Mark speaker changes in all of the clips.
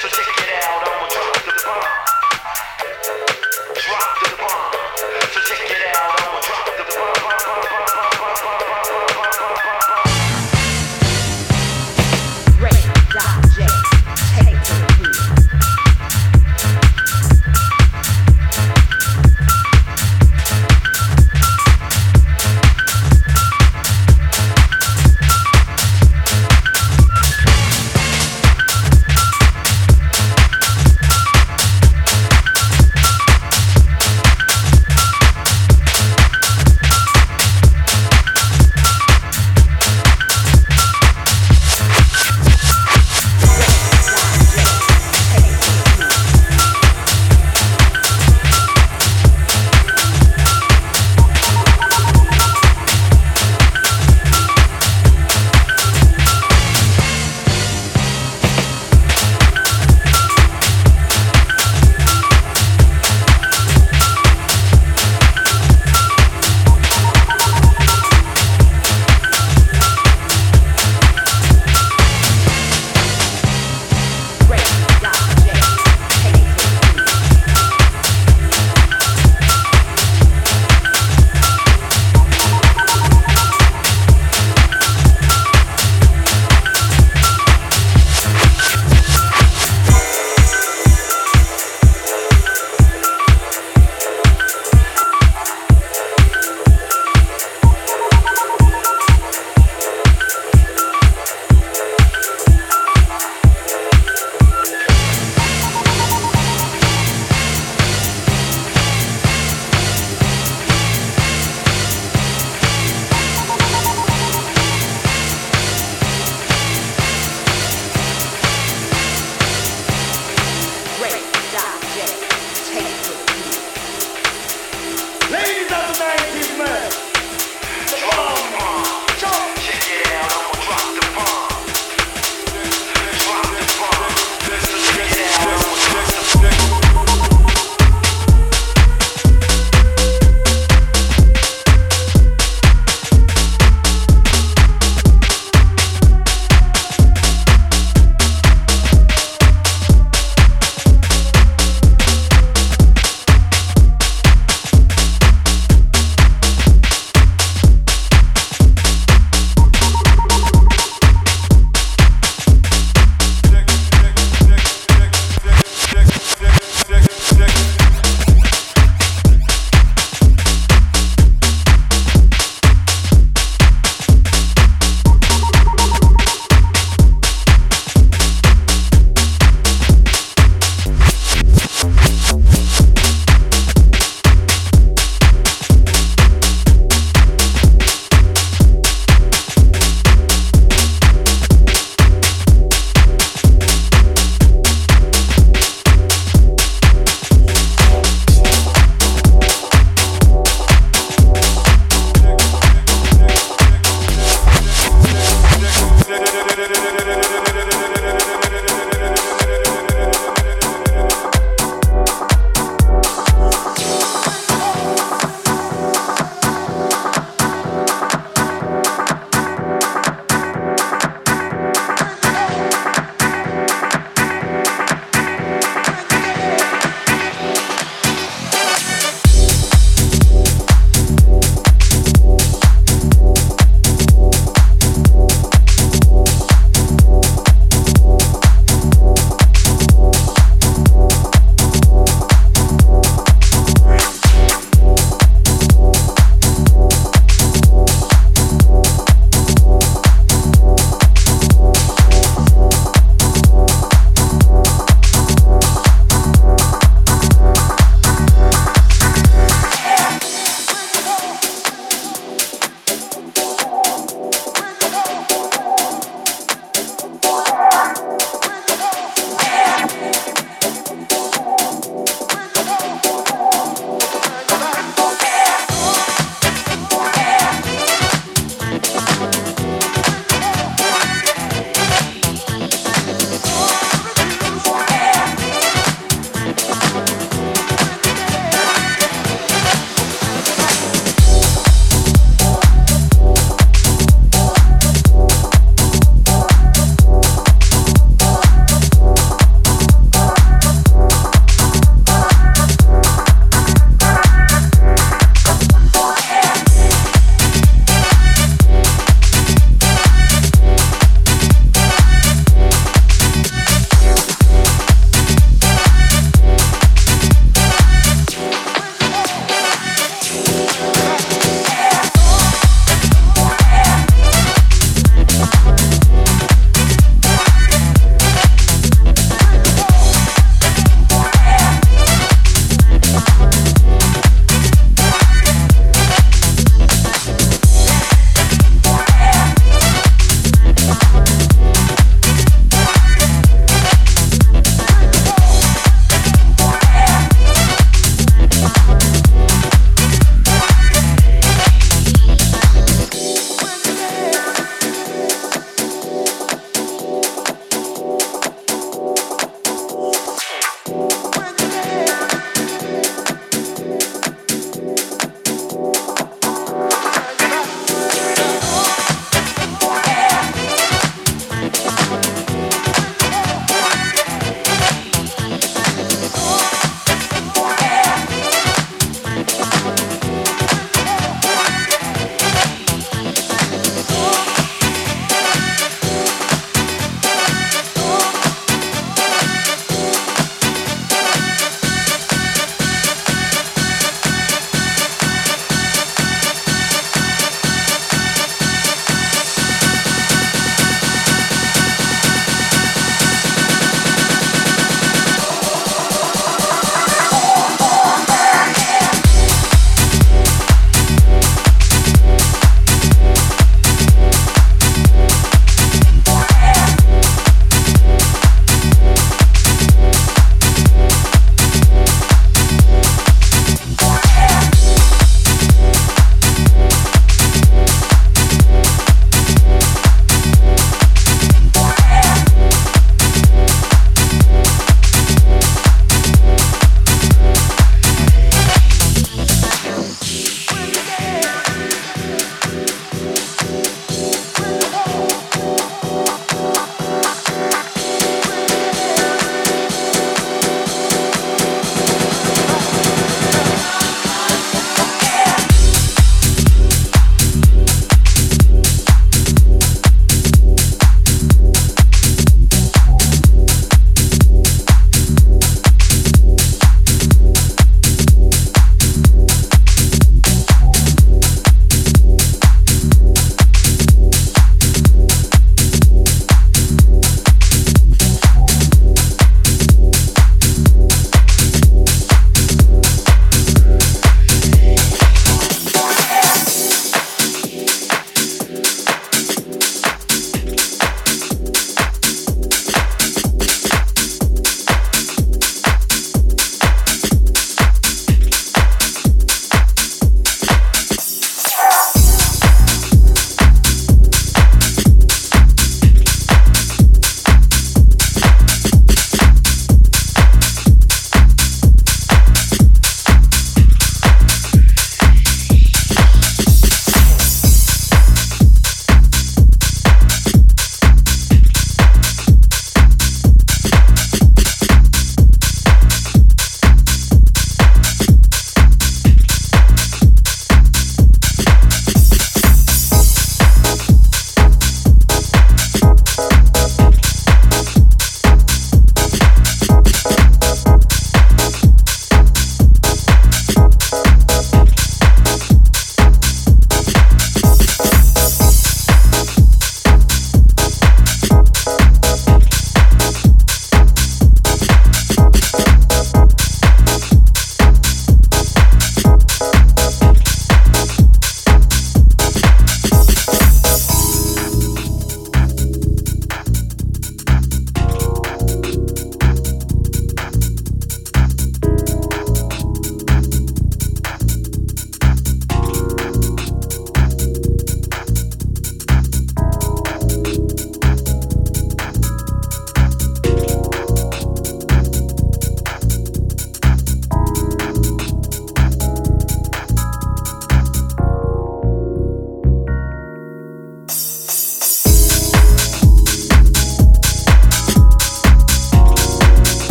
Speaker 1: Forget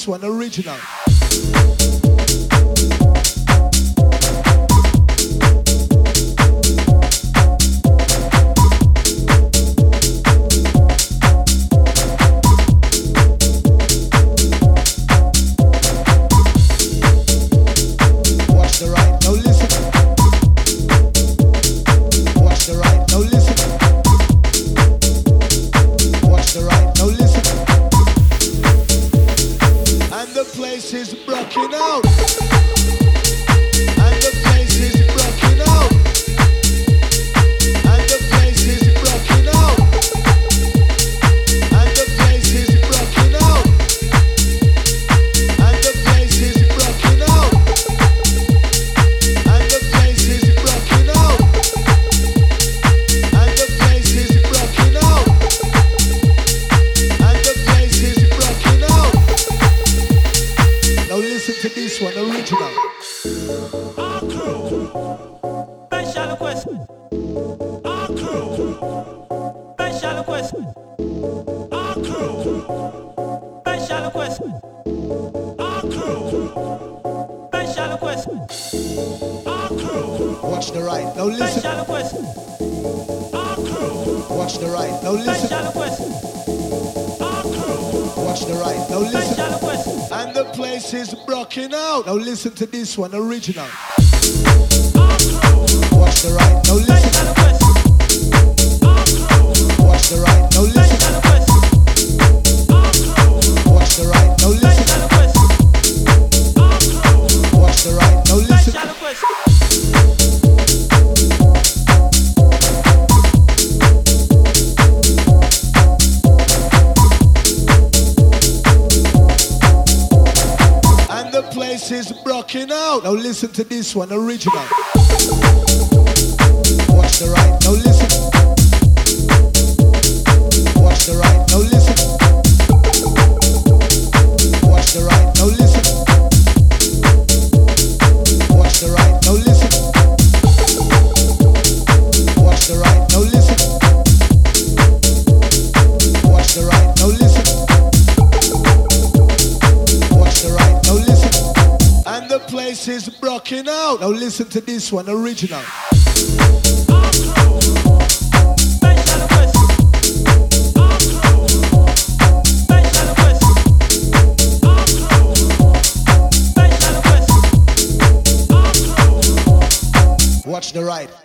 Speaker 1: this one original. listen to this one, original. listen to this one, original. rocking out. Now listen to this one, original. Watch the ride.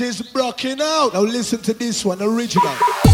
Speaker 1: is broken out. Now listen to this one, original.